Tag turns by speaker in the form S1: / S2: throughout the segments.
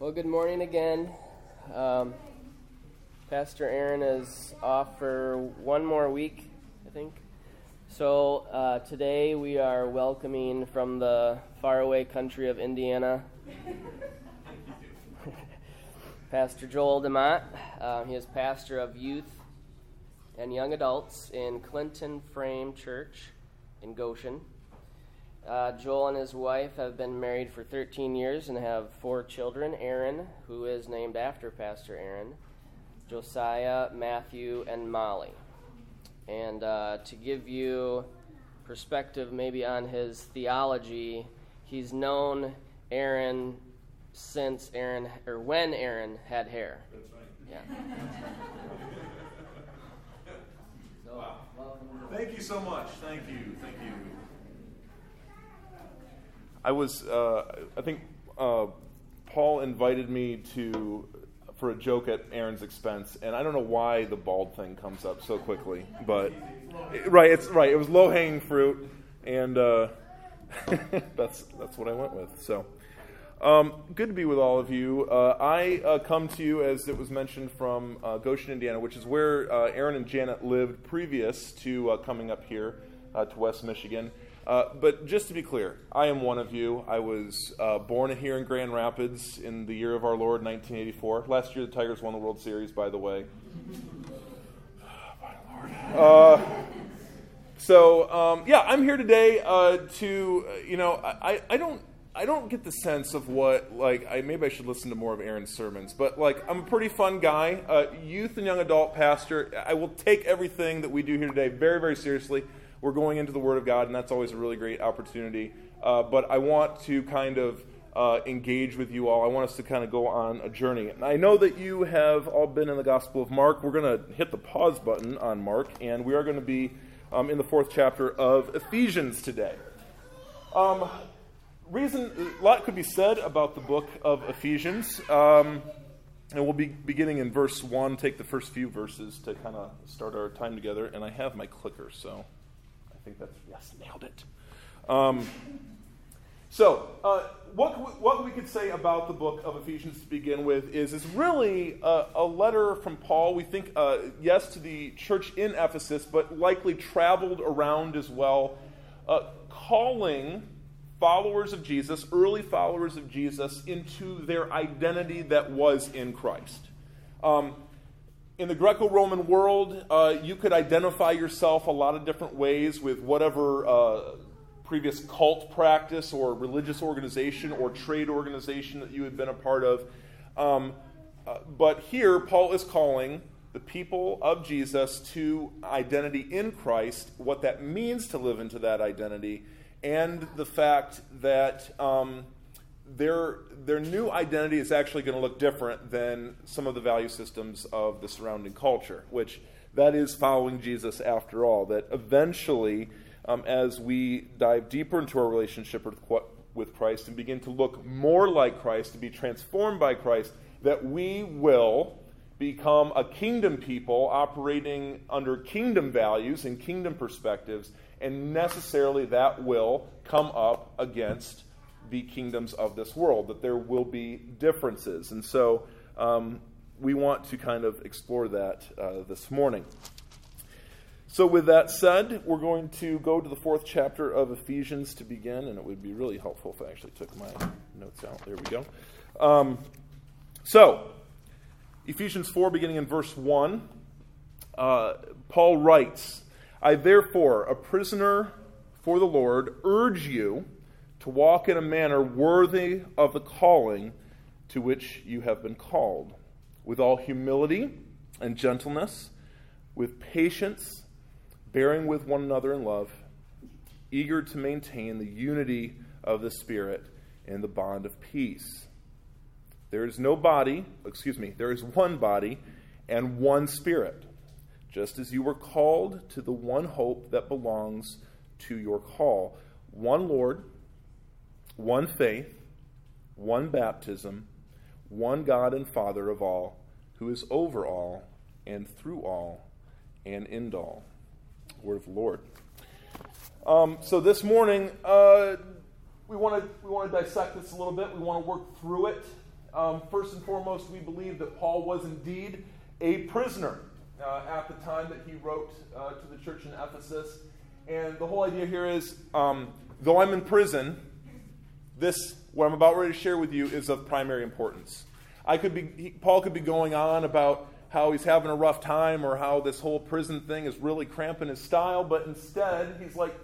S1: Well, good morning again. Um, Pastor Aaron is off for one more week, I think. So uh, today we are welcoming from the faraway country of Indiana Pastor Joel DeMott. Um, he is pastor of youth and young adults in Clinton Frame Church in Goshen. Uh, Joel and his wife have been married for 13 years and have four children Aaron, who is named after Pastor Aaron, Josiah, Matthew, and Molly. And uh, to give you perspective maybe on his theology, he's known Aaron since Aaron, or when Aaron had hair.
S2: Yeah. so, wow. Thank you so much. Thank you. Thank you. I was, uh, I think uh, Paul invited me to for a joke at Aaron's expense, and I don't know why the bald thing comes up so quickly, but right, it's right. It was low hanging fruit, and uh, that's that's what I went with. So. Um, good to be with all of you. Uh, I uh, come to you, as it was mentioned, from uh, Goshen, Indiana, which is where uh, Aaron and Janet lived previous to uh, coming up here uh, to West Michigan. But just to be clear, I am one of you. I was born here in Grand Rapids in the year of our Lord, 1984. Last year, the Tigers won the World Series, by the way. Lord. so, um, yeah, I'm here today to, you know, I, I don't I don't get the sense of what like I maybe I should listen to more of Aaron's sermons, but like I'm a pretty fun guy, uh, youth and young adult pastor. I will take everything that we do here today very very seriously. We're going into the Word of God, and that's always a really great opportunity. Uh, but I want to kind of uh, engage with you all. I want us to kind of go on a journey. And I know that you have all been in the Gospel of Mark. We're going to hit the pause button on Mark, and we are going to be um, in the fourth chapter of Ephesians today. Um, reason, a lot could be said about the book of Ephesians. Um, and we'll be beginning in verse 1, take the first few verses to kind of start our time together. And I have my clicker, so think that's, yes, nailed it. Um, so, uh, what, what we could say about the book of Ephesians to begin with is it's really a, a letter from Paul. We think, uh, yes, to the church in Ephesus, but likely traveled around as well, uh, calling followers of Jesus, early followers of Jesus, into their identity that was in Christ. Um, in the Greco Roman world, uh, you could identify yourself a lot of different ways with whatever uh, previous cult practice or religious organization or trade organization that you had been a part of. Um, uh, but here, Paul is calling the people of Jesus to identity in Christ, what that means to live into that identity, and the fact that um, their, their new identity is actually going to look different than some of the value systems of the surrounding culture, which that is following Jesus after all. That eventually, um, as we dive deeper into our relationship with, with Christ and begin to look more like Christ, to be transformed by Christ, that we will become a kingdom people operating under kingdom values and kingdom perspectives and necessarily that will come up against the kingdoms of this world, that there will be differences. And so um, we want to kind of explore that uh, this morning. So, with that said, we're going to go to the fourth chapter of Ephesians to begin, and it would be really helpful if I actually took my notes out. There we go. Um, so, Ephesians 4, beginning in verse 1, uh, Paul writes, I therefore, a prisoner for the Lord, urge you to walk in a manner worthy of the calling to which you have been called, with all humility and gentleness, with patience, bearing with one another in love, eager to maintain the unity of the Spirit and the bond of peace. There is no body, excuse me, there is one body and one Spirit just as you were called to the one hope that belongs to your call one Lord, one faith, one baptism, one God and Father of all, who is over all and through all and in all. Word of the Lord. Um, so this morning, uh, we want to we want to dissect this a little bit. We want to work through it. Um, first and foremost, we believe that Paul was indeed a prisoner uh, at the time that he wrote uh, to the church in Ephesus. And the whole idea here is um, though I'm in prison, this, what I'm about ready to share with you, is of primary importance. I could be, he, Paul could be going on about how he's having a rough time or how this whole prison thing is really cramping his style, but instead, he's like,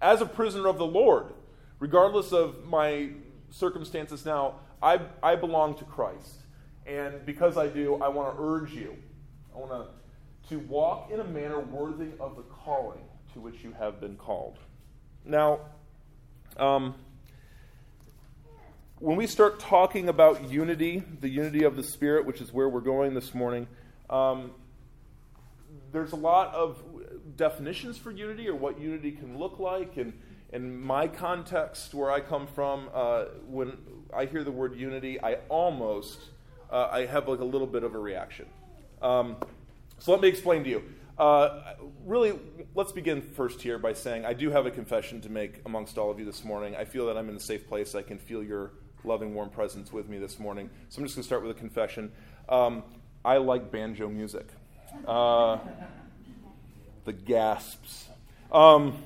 S2: as a prisoner of the Lord, regardless of my circumstances now, I, I belong to Christ. And because I do, I want to urge you, I want to, to walk in a manner worthy of the calling to which you have been called. Now, um, when we start talking about unity, the unity of the Spirit, which is where we're going this morning, um, there's a lot of definitions for unity or what unity can look like. And in my context, where I come from, uh, when I hear the word unity, I almost uh, I have like a little bit of a reaction. Um, so let me explain to you. Uh, really, let's begin first here by saying I do have a confession to make amongst all of you this morning. I feel that I'm in a safe place. I can feel your loving, warm presence with me this morning. So I'm just going to start with a confession. Um, I like banjo music. Uh, the gasps. Um,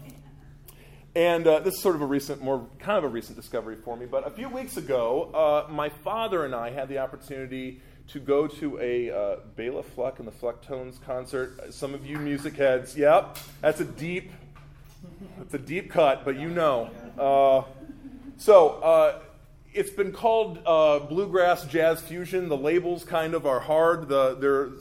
S2: and uh, this is sort of a recent, more kind of a recent discovery for me. But a few weeks ago, uh, my father and I had the opportunity to go to a uh, Bela Fleck and the Flecktones concert. Some of you music heads, yep, that's a deep, that's a deep cut, but you know. Uh, so uh, it's been called uh, bluegrass jazz fusion. The labels kind of are hard. The, they're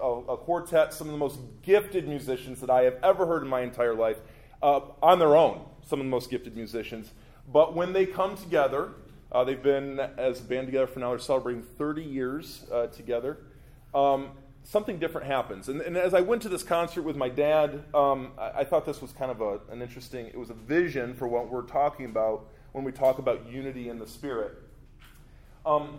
S2: a, a, quartet, some of the most gifted musicians that I have ever heard in my entire life, uh, on their own. Some of the most gifted musicians. But when they come together, uh, they've been as a band together for now. They're celebrating 30 years uh, together. Um, something different happens. And, and, as I went to this concert with my dad, um, I, I, thought this was kind of a, an interesting. It was a vision for what we're talking about when we talk about unity in the spirit. Um,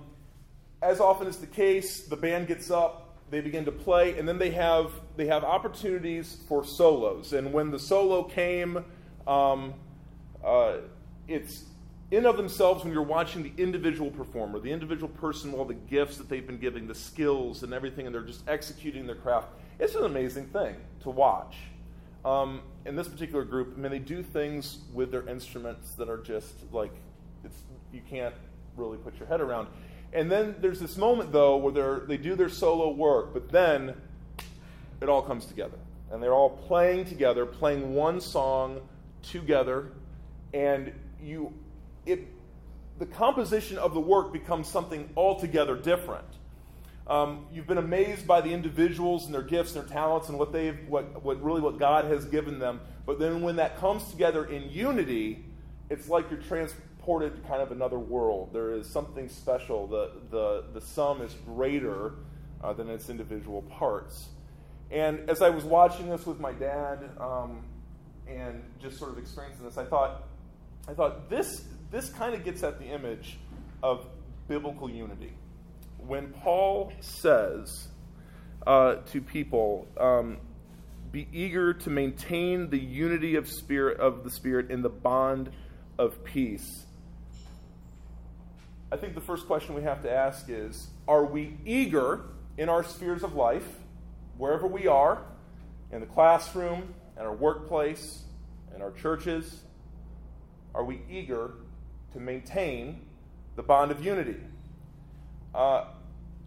S2: as often is the case, the band gets up, they begin to play, and then they have they have opportunities for solos. And when the solo came, um, uh, it's in of themselves, when you're watching the individual performer, the individual person, all the gifts that they've been giving, the skills and everything, and they're just executing their craft, it's an amazing thing to watch. Um, in this particular group, I mean, they do things with their instruments that are just like it's you can't really put your head around. And then there's this moment though where they do their solo work, but then it all comes together, and they're all playing together, playing one song together, and you it, the composition of the work becomes something altogether different. Um, you've been amazed by the individuals and their gifts and their talents and what they've, what, what really what God has given them. But then when that comes together in unity, it's like you're transported to kind of another world. There is something special. The, the, the sum is greater uh, than its individual parts. And as I was watching this with my dad um, and just sort of experiencing this, I thought, I thought this this kind of gets at the image of biblical unity. When Paul says uh, to people, um, "Be eager to maintain the unity of spirit of the spirit in the bond of peace," I think the first question we have to ask is: Are we eager in our spheres of life, wherever we are, in the classroom, in our workplace, in our churches? Are we eager to maintain the bond of unity. Uh,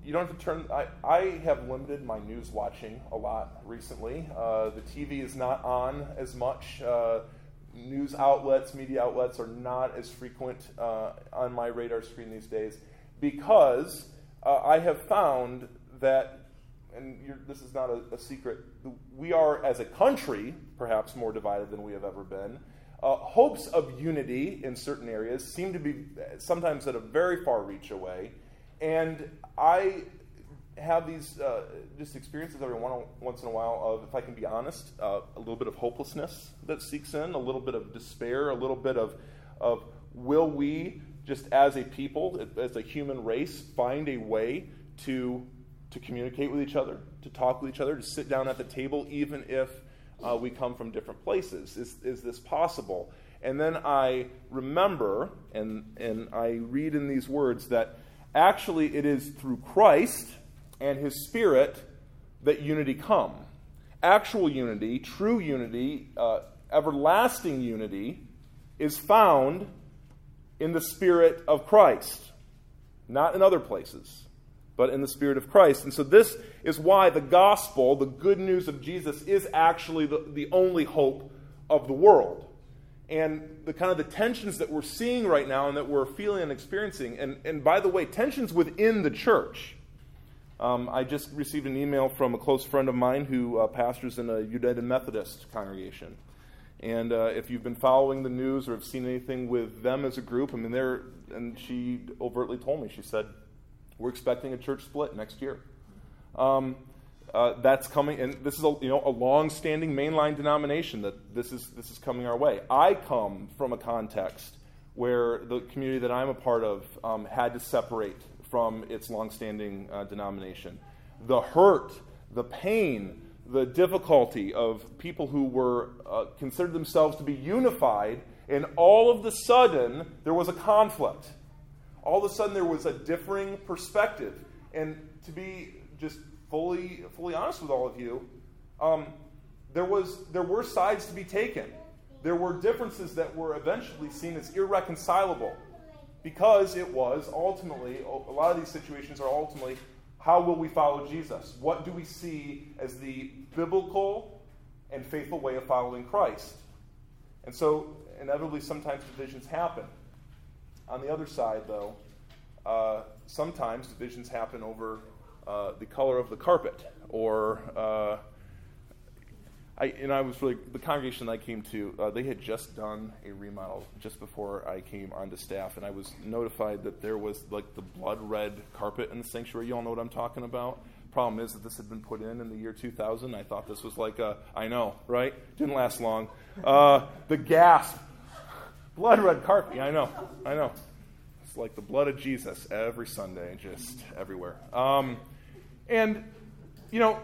S2: you don't have to turn. I, I have limited my news watching a lot recently. Uh, the TV is not on as much. Uh, news outlets, media outlets are not as frequent uh, on my radar screen these days because uh, I have found that, and this is not a, a secret, we are as a country perhaps more divided than we have ever been. Uh, hopes of unity in certain areas seem to be sometimes at a very far reach away. And I have these uh, just experiences every one, once in a while of, if I can be honest, uh, a little bit of hopelessness that seeks in, a little bit of despair, a little bit of, of will we, just as a people, as a human race, find a way to, to communicate with each other, to talk with each other, to sit down at the table, even if uh, we come from different places. Is, is this possible? And then I remember, and, and I read in these words that Actually, it is through Christ and his Spirit that unity come. Actual unity, true unity, uh, everlasting unity is found in the Spirit of Christ, not in other places, but in the Spirit of Christ. And so, this is why the gospel, the good news of Jesus, is actually the, the only hope of the world. And the kind of the tensions that we're seeing right now and that we're feeling and experiencing, and, and by the way, tensions within the church. Um, I just received an email from a close friend of mine who uh, pastors in a United Methodist congregation. And uh, if you've been following the news or have seen anything with them as a group, I mean, they're, and she overtly told me, she said, we're expecting a church split next year. Um, uh, that's coming, and this is a, you know, a long-standing mainline denomination that this is, this is coming our way. I come from a context where the community that I'm a part of um, had to separate from its long-standing uh, denomination. The hurt, the pain, the difficulty of people who were uh, considered themselves to be unified, and all of the sudden there was a conflict. All of a sudden there was a differing perspective. And to be just fully, fully honest with all of you, um, there, was, there were sides to be taken. There were differences that were eventually seen as irreconcilable because it was ultimately, a lot of these situations are ultimately how will we follow Jesus? What do we see as the biblical and faithful way of following Christ? And so, inevitably, sometimes divisions happen. On the other side, though, uh, sometimes divisions happen over uh, the color of the carpet or uh, I, and I was really the congregation I came to. Uh, they had just done a remodel just before I came onto staff, and I was notified that there was like the blood red carpet in the sanctuary. You all know what I'm talking about. Problem is that this had been put in in the year 2000. I thought this was like a, I know, right? Didn't last long. Uh, the gasp, blood red carpet. Yeah, I know, I know. It's like the blood of Jesus every Sunday, just everywhere. Um, and you know,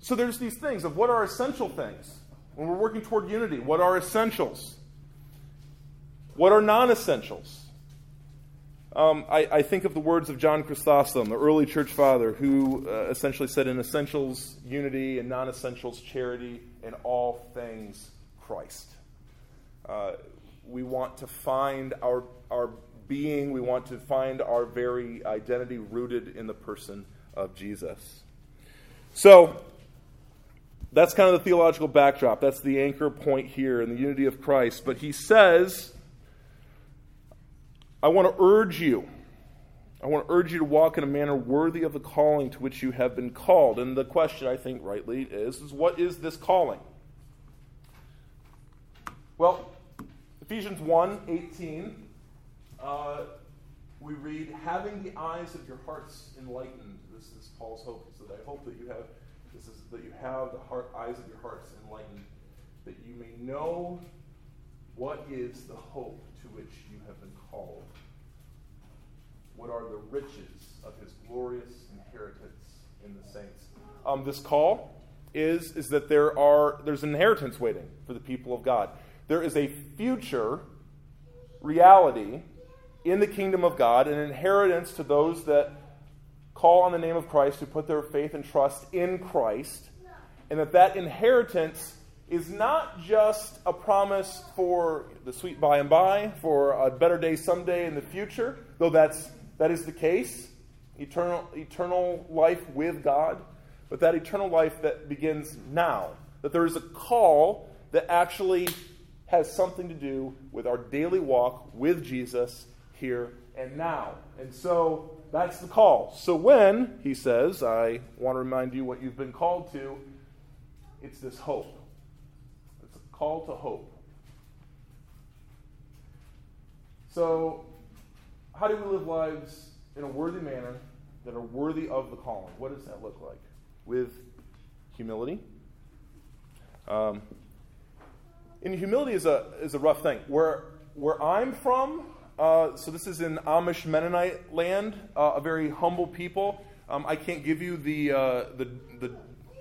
S2: so there's these things of what are essential things when we're working toward unity. What are essentials? What are non essentials? Um, I, I, think of the words of John Chrysostom, the early church father, who uh, essentially said, In essentials, unity, and non essentials, charity, in all things, Christ. Uh, we want to find our, our being, we want to find our very identity rooted in the person of Jesus. So, that's kind of the theological backdrop. That's the anchor point here in the unity of Christ. But he says, I want to urge you. I want to urge you to walk in a manner worthy of the calling to which you have been called. And the question, I think, rightly, is, is what is this calling? Well, Ephesians 1 18, uh, we read, having the eyes of your hearts enlightened. This is Paul's hope. Said, I hope that you have this is that you have the heart, eyes of your hearts enlightened, that you may know what is the hope to which you have been called. What are the riches of his glorious inheritance in the saints? Um, this call is, is that there are there's an inheritance waiting for the people of God. There is a future reality in the kingdom of God, an inheritance to those that call on the name of Christ, who put their faith and trust in Christ, and that that inheritance is not just a promise for the sweet by and by, for a better day someday in the future, though that's, that is the case, eternal, eternal life with God, but that eternal life that begins now. That there is a call that actually has something to do with our daily walk with Jesus here and now. And so that's the call. So when, he says, I want to remind you what you've been called to, it's this hope. It's a call to hope. So, how do we live lives in a worthy manner that are worthy of the calling? What does that look like? With humility. Um, and humility is a, is a rough thing. Where, where I'm from, uh, so this is in Amish Mennonite land, uh, a very humble people. Um, I can't give you the, uh, the, the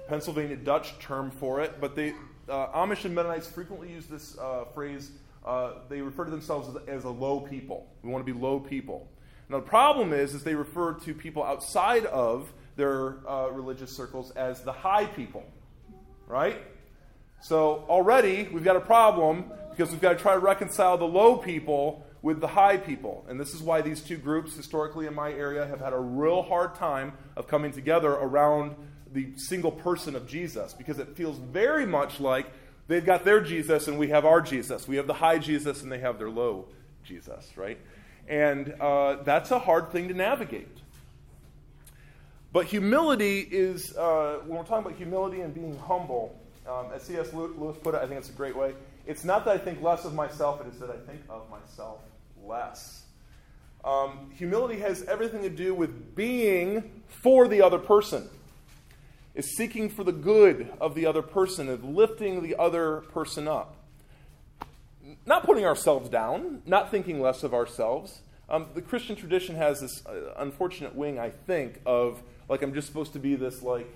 S2: Pennsylvania Dutch term for it, but they, uh, Amish and Mennonites frequently use this uh, phrase. they refer to themselves as, as, a low people. We want to be low people. Now, the problem is, is they refer to people outside of their religious circles as the high people, right? So already we've got a problem because we've got to try to reconcile the low people with the high people. And this is why these two groups, historically in my area, have had a real hard time of coming together around the single person of Jesus because it feels very much like they've got their Jesus and we have our Jesus. We have the high Jesus and they have their low Jesus, right? And uh, that's a hard thing to navigate. But humility is, uh, when we're talking about humility and being humble, um, as C.S. Lewis put it, I think it's a great way. It's not that I think less of myself, it is that I think of myself less. Um, humility has everything to do with being for the other person, is seeking for the good of the other person, of lifting the other person up. Not putting ourselves down, not thinking less of ourselves. Um, the Christian tradition has this uh, unfortunate wing, I think, of like I'm just supposed to be this like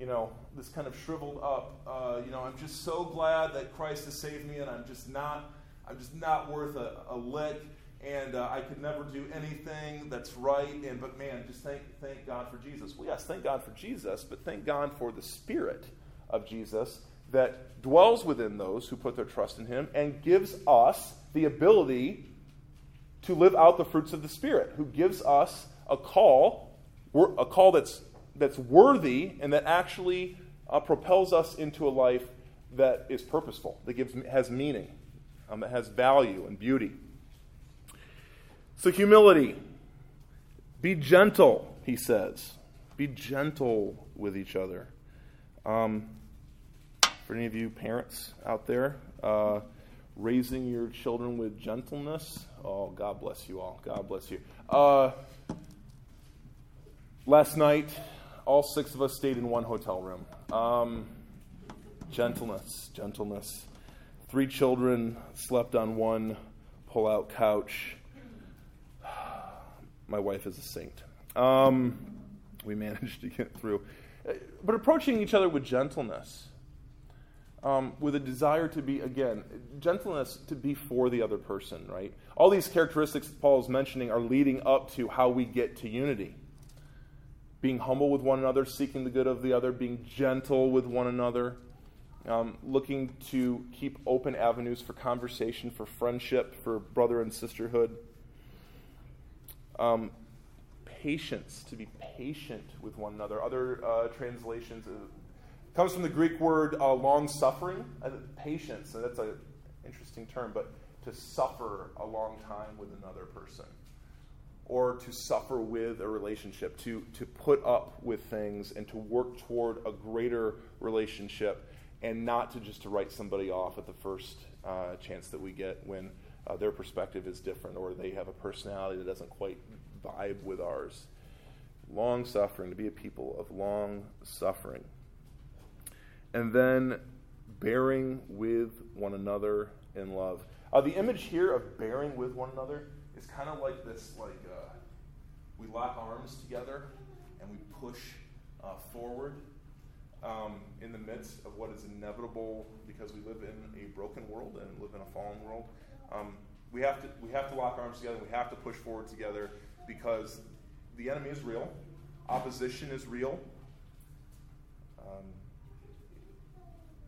S2: you know, this kind of shriveled up, uh, you know, I'm just so glad that Christ has saved me, and I'm just not, I'm just not worth a, a lick, and uh, I could never do anything that's right. And but man, just thank thank God for Jesus. Well, yes, thank God for Jesus, but thank God for the Spirit of Jesus that dwells within those who put their trust in Him and gives us the ability to live out the fruits of the Spirit. Who gives us a call, a call that's that's worthy and that actually uh, propels us into a life that is purposeful, that gives, has meaning, um, that has value and beauty. So, humility. Be gentle, he says. Be gentle with each other. Um, for any of you parents out there, uh, raising your children with gentleness, oh, God bless you all. God bless you. Uh, last night, all six of us stayed in one hotel room. Um, gentleness, gentleness. Three children slept on one pull out couch. My wife is a saint. Um, we managed to get through. But approaching each other with gentleness, um, with a desire to be, again, gentleness to be for the other person, right? All these characteristics that Paul is mentioning are leading up to how we get to unity being humble with one another, seeking the good of the other, being gentle with one another, um, looking to keep open avenues for conversation, for friendship, for brother and sisterhood. Um, patience, to be patient with one another. Other uh, translations uh, comes from the Greek word uh, long suffering, uh, patience. So that's an interesting term, but to suffer a long time with another person or to suffer with a relationship, to, to put up with things and to work toward a greater relationship and not to just to write somebody off at the first uh, chance that we get when uh, their perspective is different or they have a personality that doesn't quite vibe with ours. Long suffering, to be a people of long suffering. And then bearing with one another in love. Uh, the image here of bearing with one another is kind of like this, like uh, we lock arms together and we push uh, forward um, in the midst of what is inevitable because we live in a broken world and live in a fallen world. Um, we have to we have to lock arms together. We have to push forward together because the enemy is real. Opposition is real. Um,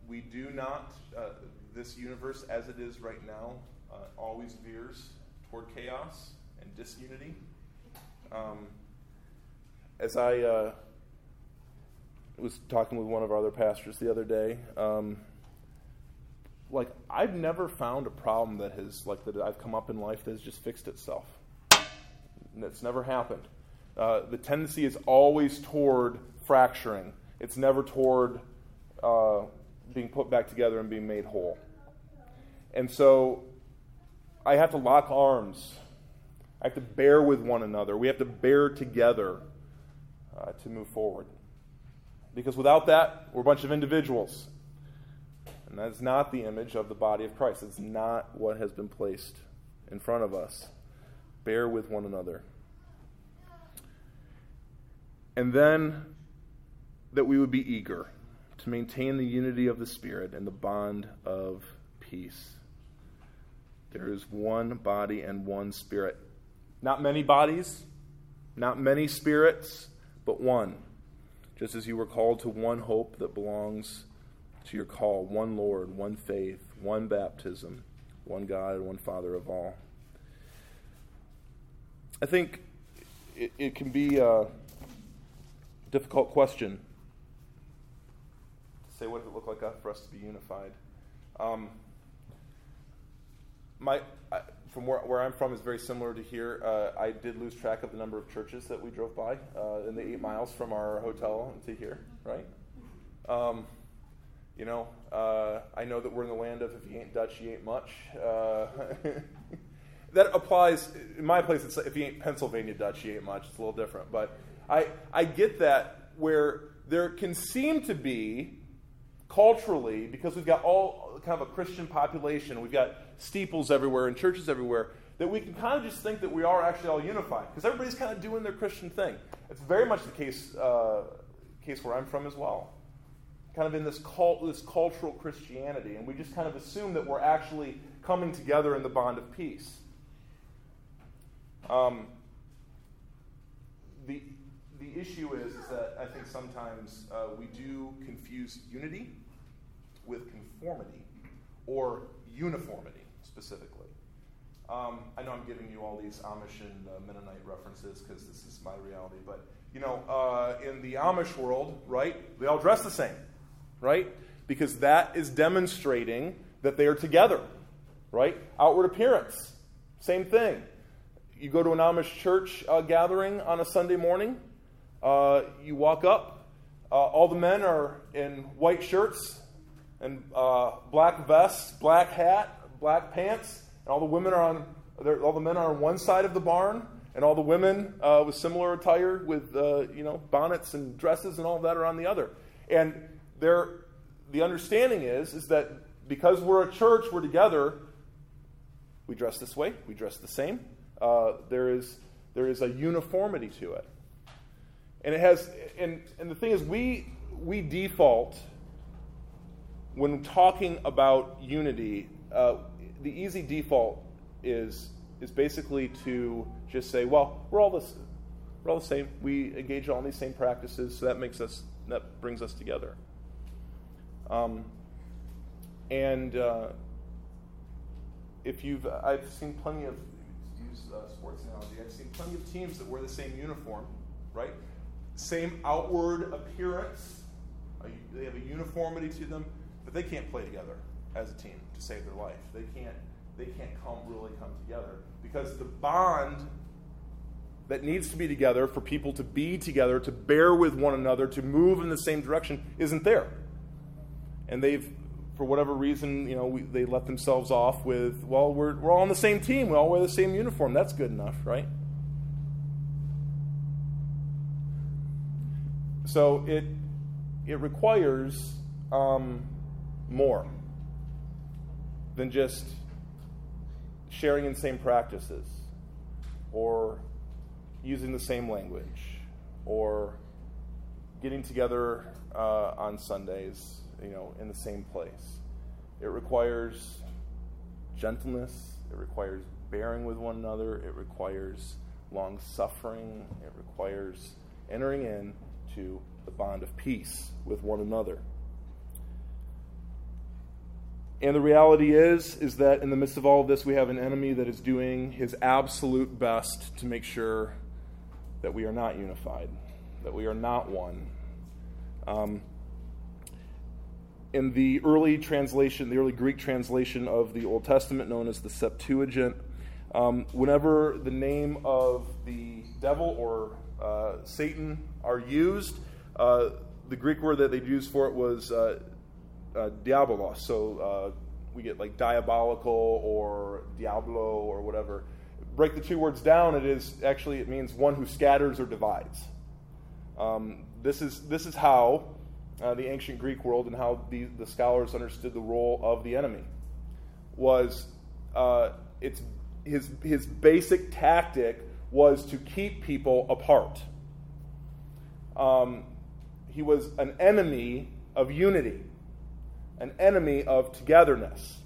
S2: we do not. Uh, this universe, as it is right now, uh, always veers toward chaos and disunity. Um, as I uh, was talking with one of our other pastors the other day, um, like I've never found a problem that has like that I've come up in life that has just fixed itself. That's never happened. Uh, the tendency is always toward fracturing. It's never toward uh, being put back together and being made whole. And so I have to lock arms. I have to bear with one another. We have to bear together uh, to move forward. Because without that, we're a bunch of individuals. And that's not the image of the body of Christ. It's not what has been placed in front of us. Bear with one another. And then that we would be eager to maintain the unity of the Spirit and the bond of peace. There is one body and one spirit. Not many bodies, not many spirits, but one. Just as you were called to one hope that belongs to your call one Lord, one faith, one baptism, one God, one Father of all. I think it, it can be a difficult question to say what does it look like for us to be unified. Um, my, from where, where, I'm from is very similar to here. Uh, I did lose track of the number of churches that we drove by uh, in the eight miles from our hotel to here, right? Um, you know, uh, I know that we're in the land of if you ain't Dutch, you ain't much. Uh, that applies in my place. It's if you ain't Pennsylvania Dutch, you ain't much. It's a little different, but I I get that where there can seem to be culturally because we've got all kind of a Christian population, we've got steeples everywhere and churches everywhere. That we can kind of just think that we are actually all unified because everybody's kind of doing their Christian thing. It's very much the case uh, case where I'm from as well kind of in this cult, this cultural Christianity, and we just kind of assume that we're actually coming together in the bond of peace. Um, the the issue is, is that I think sometimes uh, we do confuse unity with conformity or uniformity specifically. Um, I know I'm giving you all these Amish and uh, Mennonite references because this is my reality, but you know, uh, in the Amish world, right, they all dress the same right? Because that is demonstrating that they are together, right? Outward appearance, same thing. You go to an Amish church uh, gathering on a Sunday morning, uh, you walk up, uh, all the men are in white shirts and uh, black vests, black hat, black pants, and all the women are on. All the men are on one side of the barn, and all the women uh, with similar attire, with uh, you know bonnets and dresses and all that, are on the other. And there, the understanding is, is that because we're a church, we're together, we dress this way, we dress the same. Uh, there, is, there is a uniformity to it. And it has, and, and the thing is, we, we default when talking about unity, uh, the easy default is, is basically to just say, well, we're all, this, we're all the same. We engage all these same practices, so that makes us, that brings us together. Um, and uh, if you've, I've seen plenty of, use uh, sports analogy, I've seen plenty of teams that wear the same uniform, right? Same outward appearance, uh, they have a uniformity to them, but they can't play together as a team to save their life. They can't, they can't come really come together because the bond that needs to be together for people to be together, to bear with one another, to move in the same direction isn't there and they've for whatever reason, you know, we, they let themselves off with, well, we're, we're all on the same team. We all wear the same uniform. That's good enough, right? So it, it requires um, more than just sharing in same practices or using the same language or getting together uh, on Sundays you know, in the same place. It requires gentleness, it requires bearing with one another, it requires long suffering, it requires entering into the bond of peace with one another. And the reality is is that in the midst of all of this we have an enemy that is doing his absolute best to make sure that we are not unified, that we are not one. Um, in the early translation, the early Greek translation of the Old Testament, known as the Septuagint, um, whenever the name of the devil or uh, Satan are used, uh, the Greek word that they'd use for it was uh, uh diabolos. So uh, we get like diabolical or diablo or whatever. Break the two words down, it is actually, it means one who scatters or divides. Um, this, is, this is how uh, the ancient Greek world and how the, the scholars understood the role of the enemy was uh, it's his, his basic tactic was to keep people apart. Um, he was an enemy of unity, an enemy of togetherness.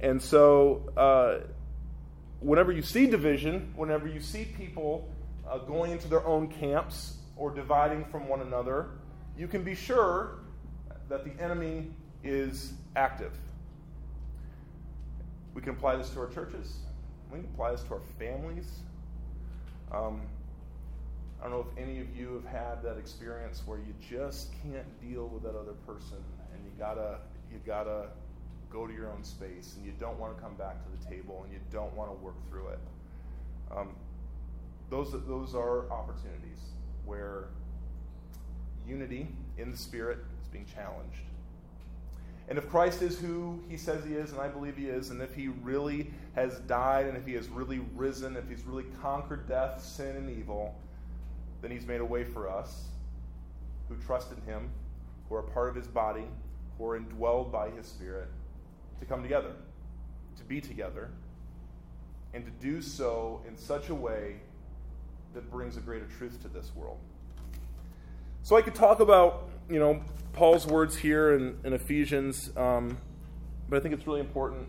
S2: And so uh, whenever you see division, whenever you see people uh, going into their own camps or dividing from one another, you can be sure that the enemy is active. We can apply this to our churches. We can apply this to our families. Um, I don't know if any of you have had that experience where you just can't deal with that other person, and you gotta you gotta go to your own space, and you don't want to come back to the table, and you don't want to work through it. Um, those those are opportunities where unity in the spirit is being challenged. And if Christ is who he says he is, and I believe he is, and if he really has died, and if he has really risen, if he's really conquered death, sin, and evil, then he's made a way for us who trust in him, who are part of his body, who are indwelled by his spirit, to come together, to be together, and to do so in such a way that brings a greater truth to this world. So I could talk about, you know, Paul's words here in, in Ephesians, um, but I think it's really important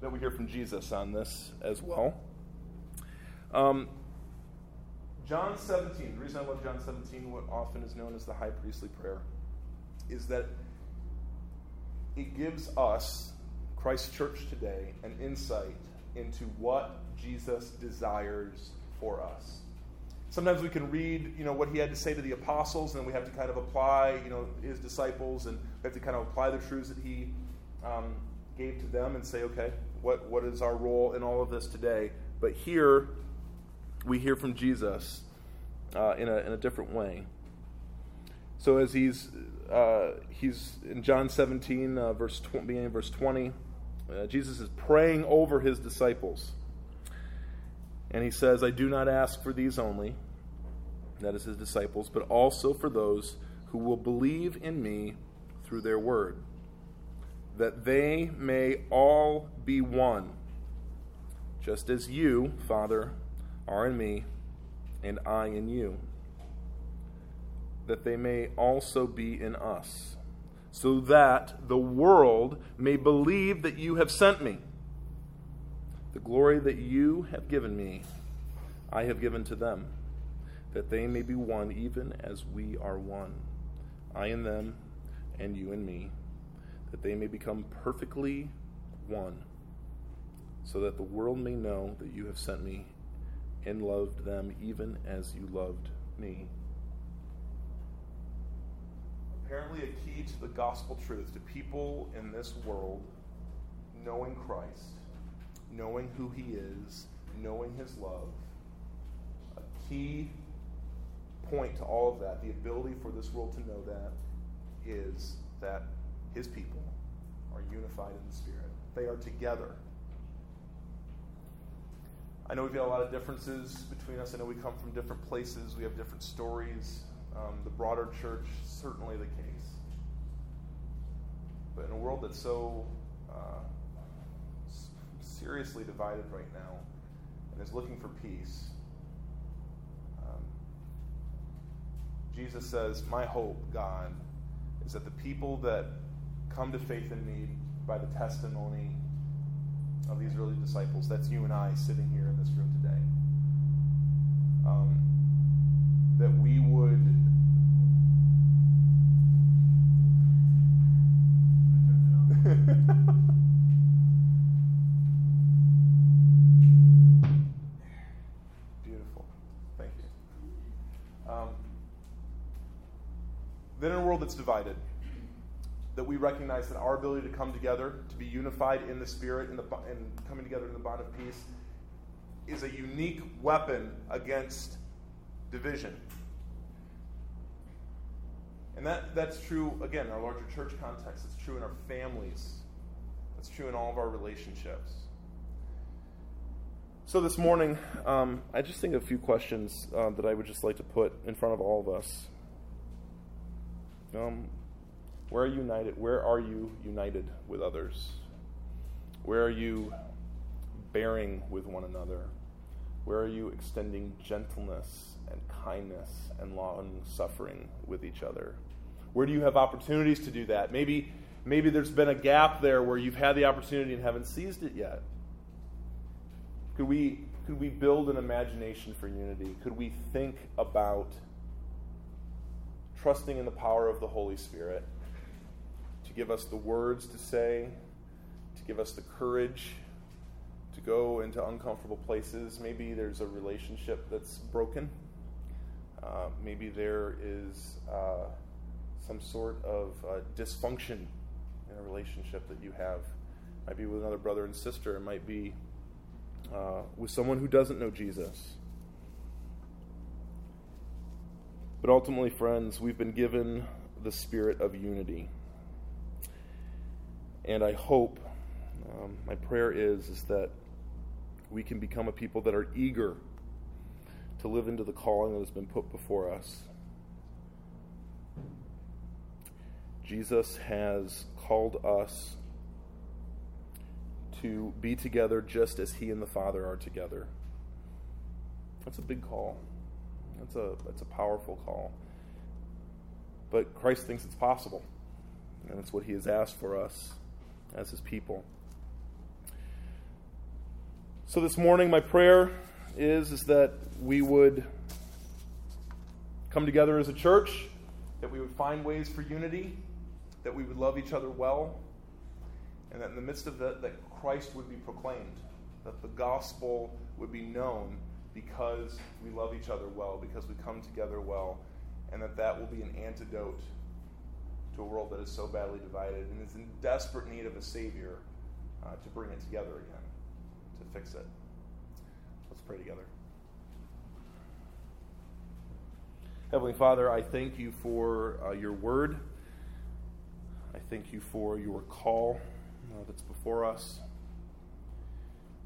S2: that we hear from Jesus on this as well. Um, John 17, the reason I love John 17, what often is known as the high priestly prayer, is that it gives us, Christ Church today, an insight into what Jesus desires for us. Sometimes we can read, you know, what he had to say to the apostles, and we have to kind of apply, you know, his disciples, and we have to kind of apply the truths that he um, gave to them, and say, okay, what what is our role in all of this today? But here, we hear from Jesus uh, in a in a different way. So as he's uh, he's in John 17, uh, verse tw- beginning verse 20, uh, Jesus is praying over his disciples. And he says, I do not ask for these only, that is his disciples, but also for those who will believe in me through their word, that they may all be one, just as you, Father, are in me, and I in you, that they may also be in us, so that the world may believe that you have sent me. The glory that you have given me, I have given to them, that they may be one even as we are one. I in them, and you in me, that they may become perfectly one, so that the world may know that you have sent me and loved them even as you loved me. Apparently, a key to the gospel truth to people in this world knowing Christ knowing who He is, knowing His love. A key point to all of that, the ability for this world to know that, is that His people are unified in the Spirit. They are together. I know we've got a lot of differences between us. I know we come from different places. We have different stories. Um, the broader church, certainly the case. But in a world that's so uh, seriously divided right now and is looking for peace. Um, Jesus says, My hope, God, is that the people that come to faith in me by the testimony of these early disciples, that's you and I sitting here in this room today, um, that we would. Beautiful. Thank you. Then, in a world that's divided, that we recognize that our ability to come together, to be unified in the Spirit, in the, and coming together in the bond of peace, is a unique weapon against division. And that, that's true, again, in our larger church context. It's true in our families. It's true in all of our relationships. So this morning, um, I just think of a few questions uh, that I would just like to put in front of all of us. Um, where are you united? Where are you united with others? Where are you bearing with one another? Where are you extending gentleness and kindness and long suffering with each other? Where do you have opportunities to do that? Maybe, maybe there's been a gap there where you've had the opportunity and haven't seized it yet. Could we, could we build an imagination for unity? Could we think about trusting in the power of the Holy Spirit give us the words to say, to give us the courage to go into uncomfortable places? Maybe there's a relationship that's broken. Uh, maybe there is uh, some sort of uh, dysfunction in a relationship that you have. It might be with another brother and sister. It might be uh, with someone who doesn't know Jesus. But ultimately, friends, we've been given the spirit of unity. And I hope, um, my prayer is, is that we can become a people that are eager to live into the calling that has been put before us. Jesus has called us to be together just as he and the Father are together. That's a big call. That's a that's a powerful call. But Christ thinks it's possible. And it's what he has asked for us as his people. So this morning my prayer is is that we would come together as a church, that we would find ways for unity, that we would love each other well, and that in the midst of that, that Christ would be proclaimed, that the gospel would be known because we love each other well, because we come together well, and that that will be an antidote to a world that is so badly divided and is in desperate need of a Savior uh, to bring it together again, to fix it. Let's pray together. Heavenly Father, I thank you for uh, your word. I thank you for your call uh, that's before us.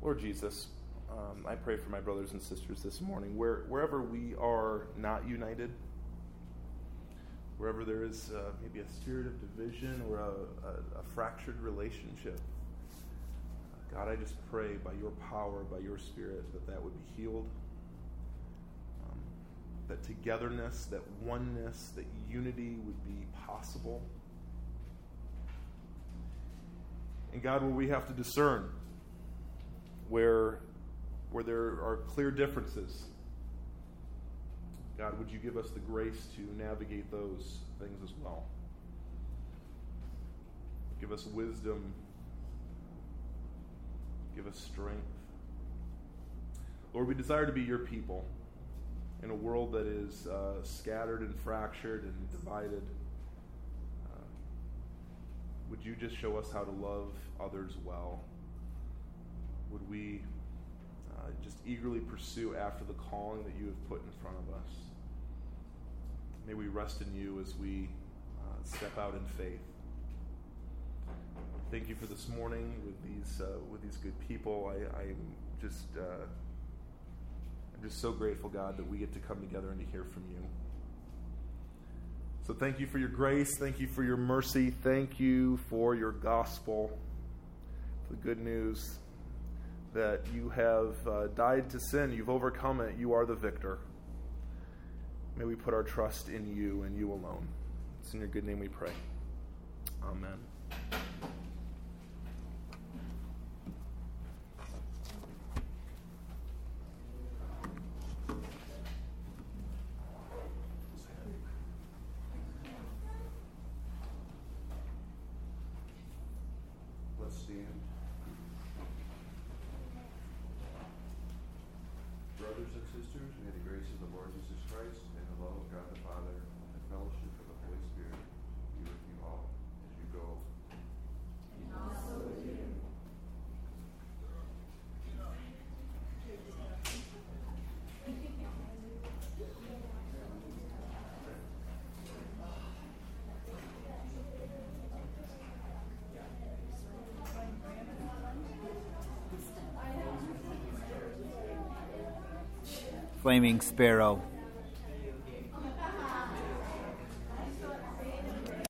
S2: Lord Jesus, um, I pray for my brothers and sisters this morning. Where, wherever we are not united, wherever there is uh, maybe a spirit of division or a, a, a fractured relationship, God, I just pray by your power, by your spirit, that that would be healed. Um, that togetherness, that oneness, that unity would be possible. And God, where we have to discern, where, where there are clear differences, God, would you give us the grace to navigate those things as well? Give us wisdom. Give us strength. Lord, we desire to be your people in a world that is uh, scattered and fractured and divided would you just show us how to love others well? Would we uh, just eagerly pursue after the calling that you have put in front of us? May we rest in you as we uh, step out in faith. Thank you for this morning with these uh, with these good people. I, I'm just uh, I'm just so grateful, God, that we get to come together and to hear from you. So thank you for your grace. Thank you for your mercy. Thank you for your gospel, the good news that you have uh, died to sin. You've overcome it. You are the victor. May we put our trust in you and you alone. It's in your good name we pray. Amen.
S3: Flaming Sparrow.